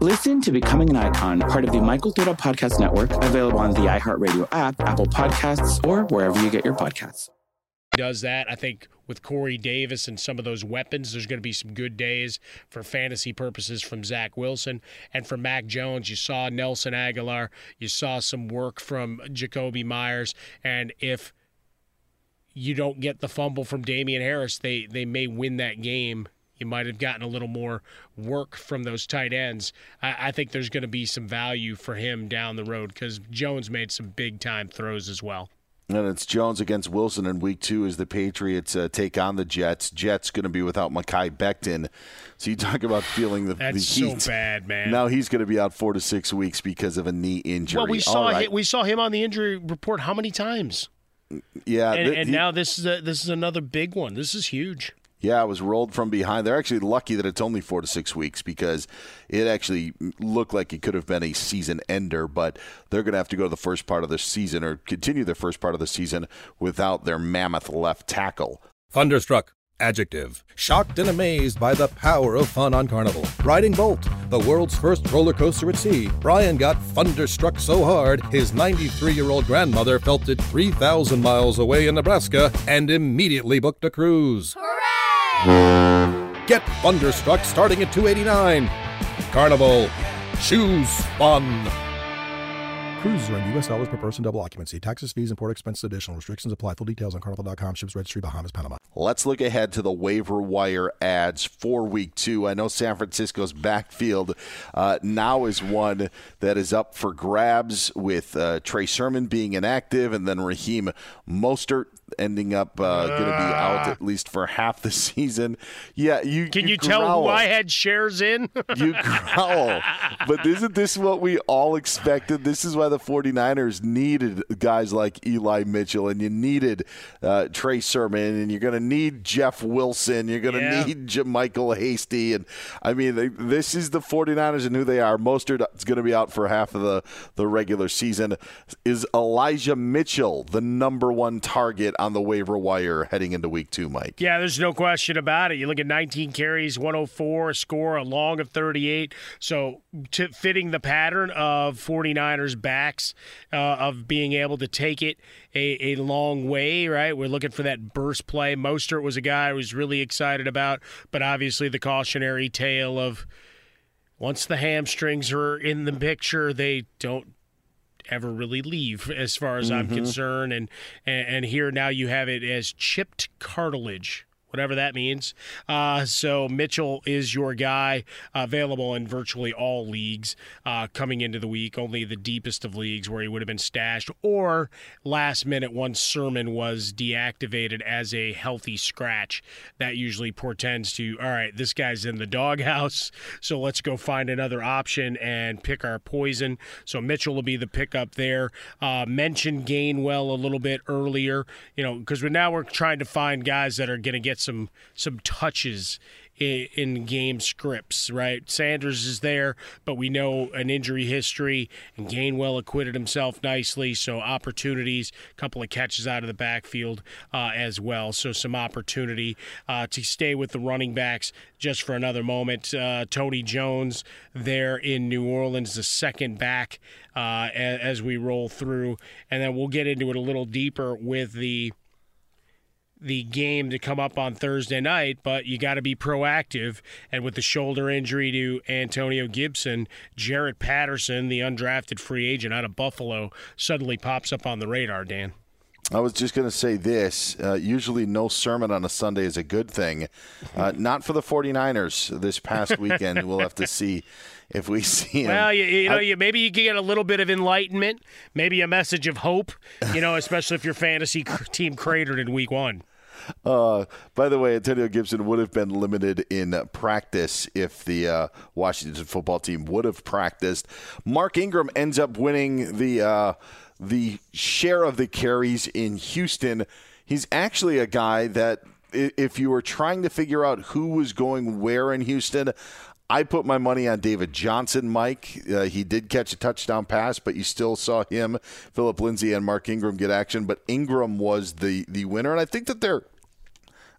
Listen to Becoming an Icon, part of the My Cultura Podcast Network, available on the iHeartRadio app, Apple Podcasts, or wherever you get your podcasts. Does that. I think with Corey Davis and some of those weapons, there's going to be some good days for fantasy purposes from Zach Wilson. And for Mac Jones, you saw Nelson Agholor, you saw some work from Jakobi Meyers. And if you don't get the fumble from Damien Harris, they, they may win that game you might have gotten a little more work from those tight ends. I, I think there's going to be some value for him down the road because Jones made some big time throws as well. And it's Jones against Wilson in week two as the Patriots uh, take on the Jets. Jets going to be without Mekhi Becton. So you talk about feeling the, That's the heat. so bad, man. Now he's going to be out four to six weeks because of a knee injury. Well, we saw right. him, we saw him on the injury report how many times? Yeah, and, th- and he, now this is a, this is another big one. This is huge. Yeah, it was rolled from behind. They're actually lucky that it's only four to six weeks because it actually looked like it could have been a season ender, but they're going to have to go to the first part of the season or continue the first part of the season without their mammoth left tackle. Thunderstruck. Adjective. Shocked and amazed by the power of fun on Carnival. Riding Bolt, the world's first roller coaster at sea, Brian got thunderstruck so hard his 93 year old grandmother felt it 3,000 miles away in Nebraska and immediately booked a cruise. Hooray! Get Thunderstruck starting at 289. Carnival. Choose fun. Cruises are in U.S. dollars per person, double occupancy. Taxes, fees, and port expenses additional. Restrictions apply. Full details on carnival.com. Ships registry, Bahamas, Panama. Let's look ahead to the waiver wire ads for week two. I know San Francisco's backfield uh, now is one that is up for grabs with uh, Trey Sermon being inactive and then Raheem Mostert ending up uh, going to be out at least for half the season. Yeah, you Can you, you, tell growl. who I had shares in? you growl. But isn't this what we all expected? This is why the 49ers needed guys like Eli Mitchell, and you needed uh, Trey Sermon, and you're going to need Jeff Wilson. You're going to Yeah. need J- Michael Hasty. And I mean, they, this is the 49ers and who they are. Mostert is going to be out for half of the, the regular season. Is Elijah Mitchell the number one target on the waiver wire heading into week two, Mike? Yeah, there's no question about it. You look at 19 carries, 104, a score, a long of 38. So, fitting the pattern of 49ers backs uh, of being able to take it a, a long way, right? We're looking for that burst play. Mostert was a guy I was really excited about, but obviously the cautionary tale of once the hamstrings are in the picture, they don't ever really leave as far as I'm Mhm. concerned and, and and here now you have it as chipped cartilage whatever that means. Uh, so Mitchell is your guy available in virtually all leagues uh, coming into the week. Only the deepest of leagues where he would have been stashed or last minute once Sermon was deactivated as a healthy scratch. That usually portends to all right this guy's in the doghouse so let's go find another option and pick our poison. So Mitchell will be the pickup there. Uh, mentioned Gainwell a little bit earlier you know because now we're trying to find guys that are going to get some some touches in, in game scripts, right? Sanders is there, but we know an injury history, and Gainwell acquitted himself nicely, so opportunities, a couple of catches out of the backfield uh, as well. So some opportunity uh, to stay with the running backs just for another moment. Uh, Tony Jones there in New Orleans, the second back uh, a- as we roll through, and then we'll get into it a little deeper with the the game to come up on Thursday night, but you got to be proactive. And with the shoulder injury to Antonio Gibson, Jaret Patterson, the undrafted free agent out of Buffalo, suddenly pops up on the radar, Dan. I was just going to say this. Uh, usually, no sermon on a Sunday is a good thing. Uh, not for the 49ers this past weekend. we'll have to see if we see him. Well, you, you know, I- you, maybe you can get a little bit of enlightenment, maybe a message of hope, you know, especially if your fantasy team cratered in week one. Uh, by the way, Antonio Gibson would have been limited in practice if the uh, Washington football team would have practiced. Mark Ingram ends up winning the uh, the share of the carries in Houston. He's actually a guy that, if you were trying to figure out who was going where in Houston, I put my money on David Johnson, Mike. Uh, he did catch a touchdown pass, but you still saw him, Phillip Lindsay, and Mark Ingram get action. But Ingram was the the winner, and I think that they're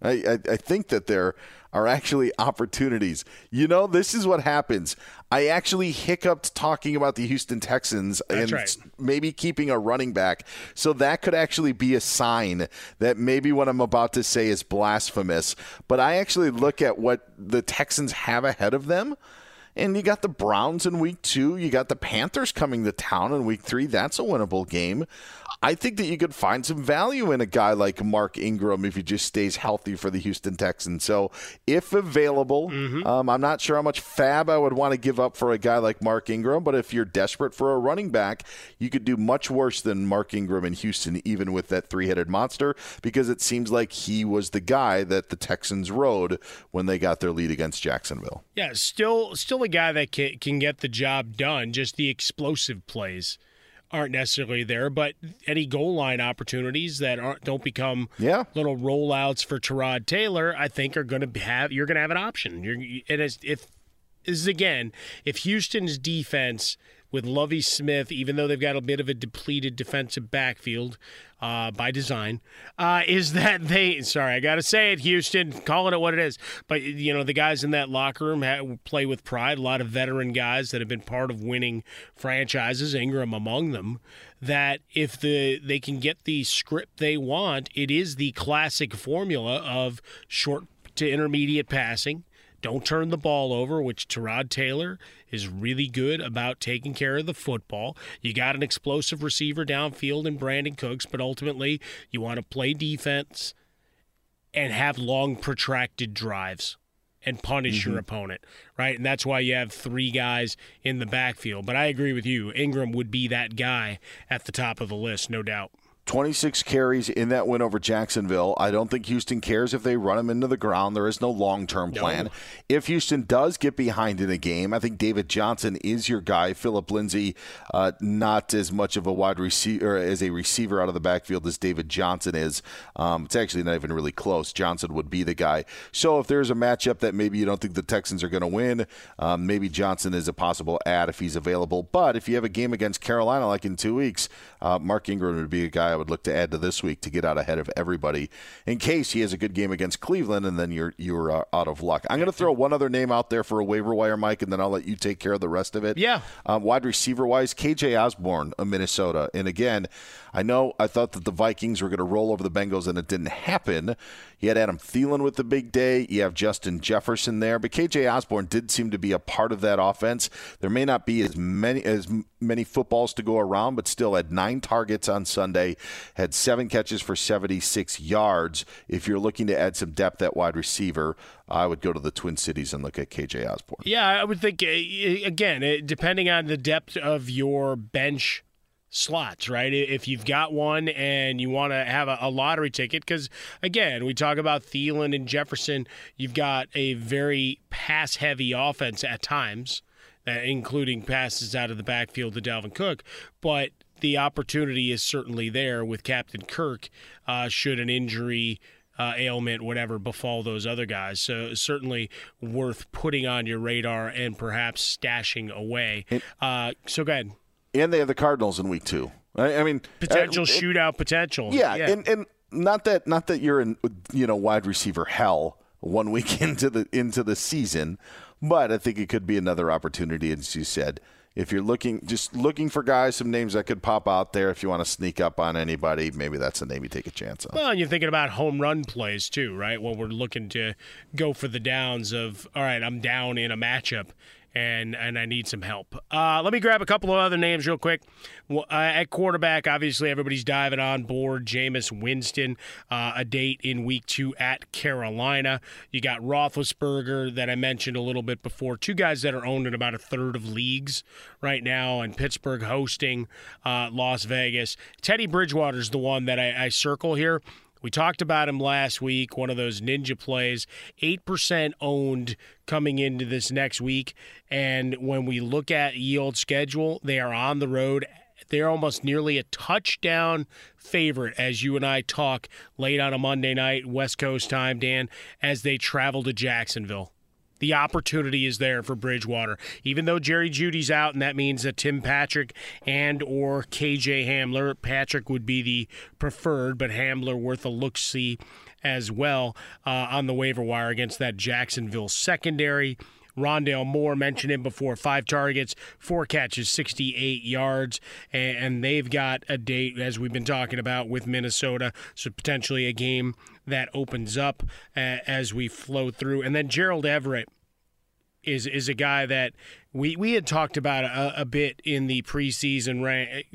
I, I, I think that there are actually opportunities. You know, this is what happens. I actually hiccuped talking about the Houston Texans That's and right. maybe keeping a running back. So that could actually be a sign that maybe what I'm about to say is blasphemous. But I actually look at what the Texans have ahead of them. And you got the Browns in week two. You got the Panthers coming to town in week three. That's a winnable game. I think that you could find some value in a guy like Mark Ingram if he just stays healthy for the Houston Texans. So, if available, um, I'm not sure how much fab I would want to give up for a guy like Mark Ingram, but if you're desperate for a running back, you could do much worse than Mark Ingram in Houston, even with that three headed monster, because it seems like he was the guy that the Texans rode when they got their lead against Jacksonville. Yeah, still still a guy that can, can get the job done. Just the explosive plays aren't necessarily there, but any goal line opportunities that aren't don't become yeah. little rollouts for Tyrod Taylor, I think are going to have you're going to have an option. You're and as, if this is again if Houston's defense with Lovie Smith, even though they've got a bit of a depleted defensive backfield uh, by design, uh, is that they? Sorry, I got to say it, Houston, calling it what it is. But you know the guys in that locker room ha play with pride. A lot of veteran guys that have been part of winning franchises, Ingram among them. That if the they can get the script they want, it is the classic formula of short to intermediate passing. Don't turn the ball over, which Tyrod Taylor is really good about taking care of the football. You got an explosive receiver downfield in Brandin Cooks, but ultimately you want to play defense and have long, protracted drives and punish your Mhm. opponent, right? And that's why you have three guys in the backfield. But I agree with you. Ingram would be that guy at the top of the list, no doubt. 26 carries in that win over Jacksonville. I don't think Houston cares if they run him into the ground. There is no long term plan. No. If Houston does get behind in a game, I think David Johnson is your guy. Phillip Lindsay, uh, not as much of a wide receiver as a receiver out of the backfield as David Johnson is. Um, it's actually not even really close. Johnson would be the guy. So if there's a matchup that maybe you don't think the Texans are going to win, um, maybe Johnson is a possible add if he's available. But if you have a game against Carolina like in two weeks, uh, Mark Ingram would be a guy would look to add to this week to get out ahead of everybody in case he has a good game against Cleveland and then you're you're uh, out of luck. I'm going to throw one other name out there for a waiver wire, Mike, and then I'll let you take care of the rest of it. Yeah. Um, wide receiver wise, KJ Osborn of Minnesota, and again, I know I thought that the Vikings were going to roll over the Bengals, and it didn't happen. You had Adam Thielen with the big day. You have Justin Jefferson there, but KJ Osborn did seem to be a part of that offense. There may not be as many as many footballs to go around, but still had nine targets on Sunday, had seven catches for 76 yards. If you're looking to add some depth at wide receiver, I would go to the Twin Cities and look at KJ Osborn. Yeah, I would think eh, eh, again, eh, depending on the depth of your bench slots, right? If you've got one and you want to have a, a lottery ticket, because again, we talk about Thielen and Jefferson, you've got a very pass heavy offense at times, uh, including passes out of the backfield to Dalvin Cook, but the opportunity is certainly there with Captain Kirk uh, should an injury. Uh, ailment, whatever, befall those other guys. So certainly worth putting on your radar and perhaps stashing away. Uh, so go ahead and they have the Cardinals in week two. I, I mean, potential uh, shootout potential. Yeah, yeah, and and not that not that you're in you know wide receiver hell one week into the into the season, but I think it could be another opportunity, as you said. If you're looking, just looking for guys, some names that could pop out there. If you want to sneak up on anybody, maybe that's a name you take a chance on. Well, and you're thinking about home run plays too, right? When we're looking to go for the downs of, all right, I'm down in a matchup and and I need some help. Uh, let me grab a couple of other names real quick. Well, uh, at quarterback, obviously everybody's diving on board. Jameis Winston, uh, a date in week two at Carolina. You got Roethlisberger that I mentioned a little bit before. Two guys that are owned in about a third of leagues right now, and Pittsburgh hosting uh, Las Vegas. Teddy Bridgewater's the one that I, I circle here. We talked about him last week, one of those ninja plays, 8% owned coming into this next week. And when we look at yield schedule, they are on the road. They're almost nearly a touchdown favorite as you and I talk late on a Monday night, West Coast time, Dan, as they travel to Jacksonville the opportunity is there for Bridgewater. Even though Jerry Jeudy's out, and that means that Tim Patrick and or KJ Hamler, Patrick would be the preferred, but Hamler worth a look see as well uh, on the waiver wire against that Jacksonville secondary. Rondale Moore mentioned him before. Five targets, four catches, 68 yards. And they've got a date, as we've been talking about, with Minnesota. So potentially a game that opens up as we flow through. And then Gerald Everett is is a guy that we we had talked about a, a bit in the preseason rank,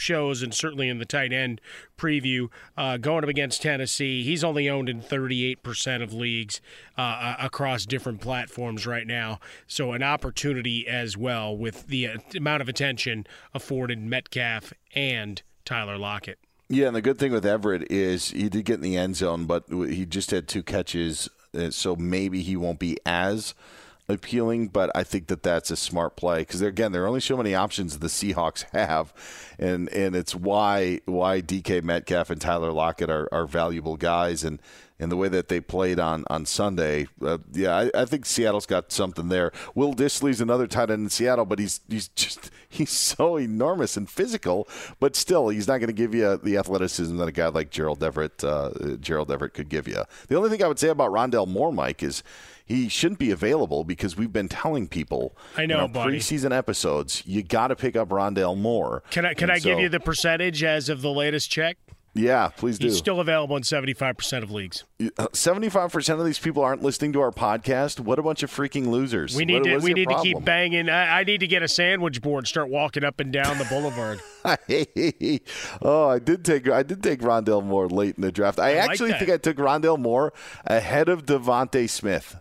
shows and certainly in the tight end preview uh, going up against Tennessee. He's only owned in 38% of leagues uh, across different platforms right now. So an opportunity as well with the uh, amount of attention afforded Metcalf and Tyler Lockett. Yeah, and the good thing with Everett is he did get in the end zone, but he just had two catches, uh, so maybe he won't be as appealing, but I think that that's a smart play because again, there are only so many options the Seahawks have, and and it's why why DK Metcalf and Tyler Lockett are, are valuable guys, and and the way that they played on on Sunday, uh, yeah, I, I, think Seattle's got something there. Will Dissly's another tight end in Seattle, but he's he's just he's so enormous and physical, but still he's not going to give you the athleticism that a guy like Gerald Everett uh, Gerald Everett could give you. The only thing I would say about Rondale Moore, Mike, is he shouldn't be available because we've been telling people I know, in our preseason episodes you got to pick up Rondale Moore. Can I can and I so, give you the percentage as of the latest check? Yeah, please do. He's still available in 75% of leagues. 75% uh, of these people aren't listening to our podcast. What a bunch of freaking losers. We need what, to we need problem? to keep banging. I, I, need to get a sandwich board start walking up and down the boulevard. oh, I did take I did take Rondale Moore late in the draft. I, I actually like think I took Rondale Moore ahead of DeVonta Smith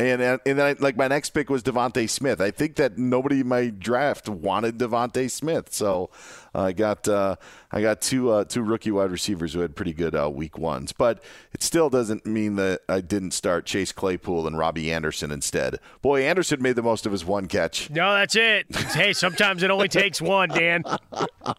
And and then I, like my next pick was DeVonta Smith. I think that nobody in my draft wanted DeVonta Smith, so I got uh, I got two uh, two rookie wide receivers who had pretty good uh, week ones, but it still doesn't mean that I didn't start Chase Claypool and Robbie Anderson instead. Boy, Anderson made the most of his one catch. No, that's it. hey, sometimes it only takes one, Dan. oh,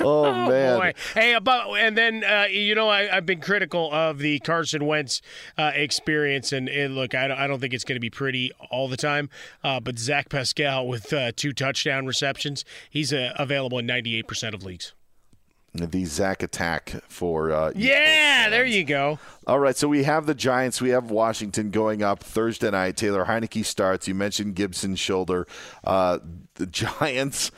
oh, man. Boy. Hey, about and then uh, you know I, have been critical of the Carson Wentz uh, experience, and, and look, I don't, I don't think it's going to be pretty all the time. Uh, but Zach Pascal with two touchdown receptions, he's available in ninety eight percent of leagues. The Zach attack for uh, yeah, there you go. All right, so we have the Giants, we have Washington going up Thursday night. Taylor Heinicke starts. You mentioned Gibson's shoulder. Uh, the Giants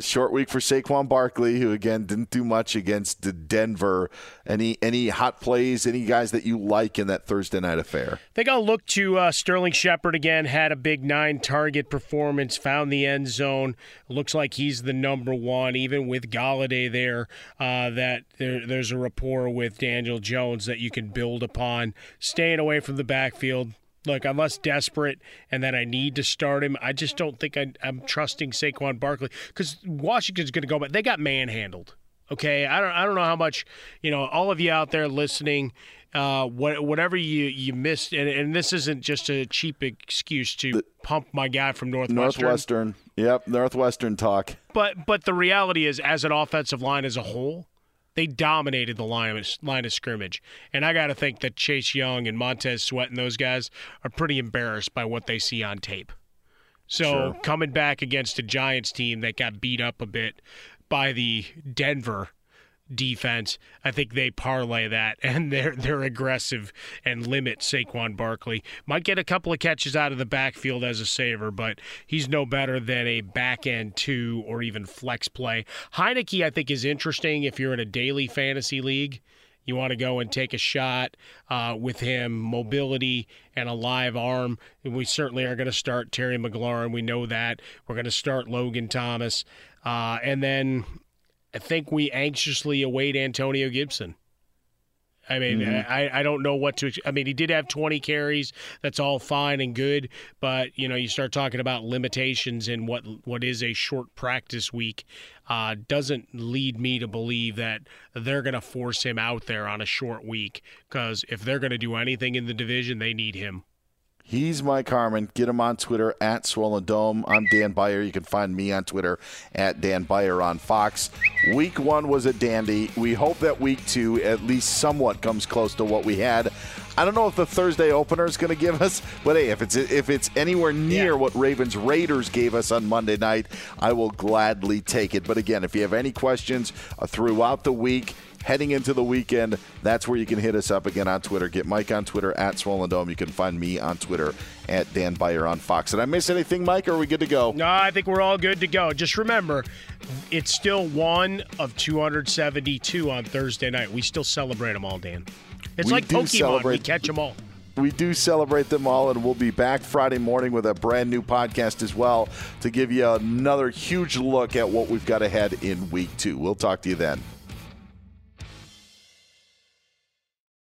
short week for Saquon Barkley, who again didn't do much against Denver. Any any hot plays? Any guys that you like in that Thursday night affair? I think I'll look to uh, Sterling Shepard again. Had a big nine target performance, found the end zone. Looks like he's the number one, even with Golladay there. Uh, that there, there's a rapport with Daniel Jones that you can build upon. Staying away from the backfield, look, I'm less desperate and that I need to start him. I just don't think I, am trusting Saquon Barkley because Washington's going to go, but they got manhandled. Okay, I don't, I don't know how much, you know, all of you out there listening, uh, what, whatever you, you missed, and, and this isn't just a cheap excuse to the, pump my guy from Northwestern. Northwestern, yep, Northwestern talk. But but the reality is, as an offensive line as a whole, they dominated the line of, line of scrimmage. And I got to think that Chase Young and Montez Sweat and those guys are pretty embarrassed by what they see on tape. So sure. coming back against a Giants team that got beat up a bit by the Denver defense. I think they parlay that and they're they're aggressive and limit Saquon Barkley. Might get a couple of catches out of the backfield as a saver, but he's no better than a back end two or even flex play. Heinicke, I think, is interesting if you're in a daily fantasy league. You want to go and take a shot uh, with him, mobility and a live arm. We certainly are going to start Terry McLaurin. We know that. We're going to start Logan Thomas. Uh, and then I think we anxiously await Antonio Gibson. I mean, mm-hmm. I, I don't know what to. I mean, he did have 20 carries. That's all fine and good, but you know, you start talking about limitations in what what is a short practice week. Uh, doesn't lead me to believe that they're going to force him out there on a short week because if they're going to do anything in the division, they need him. He's Mike Harmon. Get him on Twitter at Swollen Dome. I'm Dan Beyer. You can find me on Twitter at Dan Beyer on Fox. Week one was a dandy. We hope that week two at least somewhat comes close to what we had. I don't know if the Thursday opener is going to give us, but hey, if it's if it's anywhere near yeah. what Ravens Raiders gave us on Monday night, I will gladly take it. But again, if you have any questions uh, throughout the week, heading into the weekend, that's where you can hit us up again on Twitter. Get Mike on Twitter at Swollen Dome. You can find me on Twitter at Dan Beyer on Fox. Did I miss anything, Mike, or are we good to go? No, I think we're all good to go. Just remember, it's still one of 272 on Thursday night. We still celebrate them all, Dan. It's we like Pokemon. Celebrate. We catch them all. We do celebrate them all, and we'll be back Friday morning with a brand new podcast as well to give you another huge look at what we've got ahead in week two. We'll talk to you then.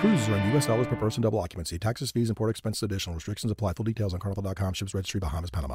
Cruises are in U.S. dollars per person, double occupancy. Taxes, fees, and port expenses additional. Restrictions apply. Full details on carnival.com. Ships registry, Bahamas, Panama.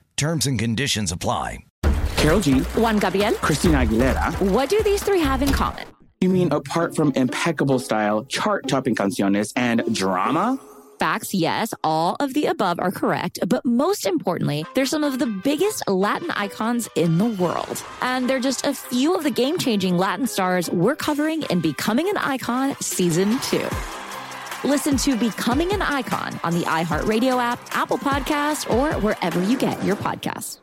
Terms and conditions apply. Karol G. Juan Gabriel. Christina Aguilera. What do these three have in common? You mean apart from impeccable style, chart topping canciones, and drama? Facts, yes, all of the above are correct, but most importantly, they're some of the biggest Latin icons in the world. And they're just a few of the game changing Latin stars we're covering in Becoming an Icon Season 2. Listen to Becoming an Icon on the iHeartRadio app, Apple Podcast, or wherever you get your podcasts.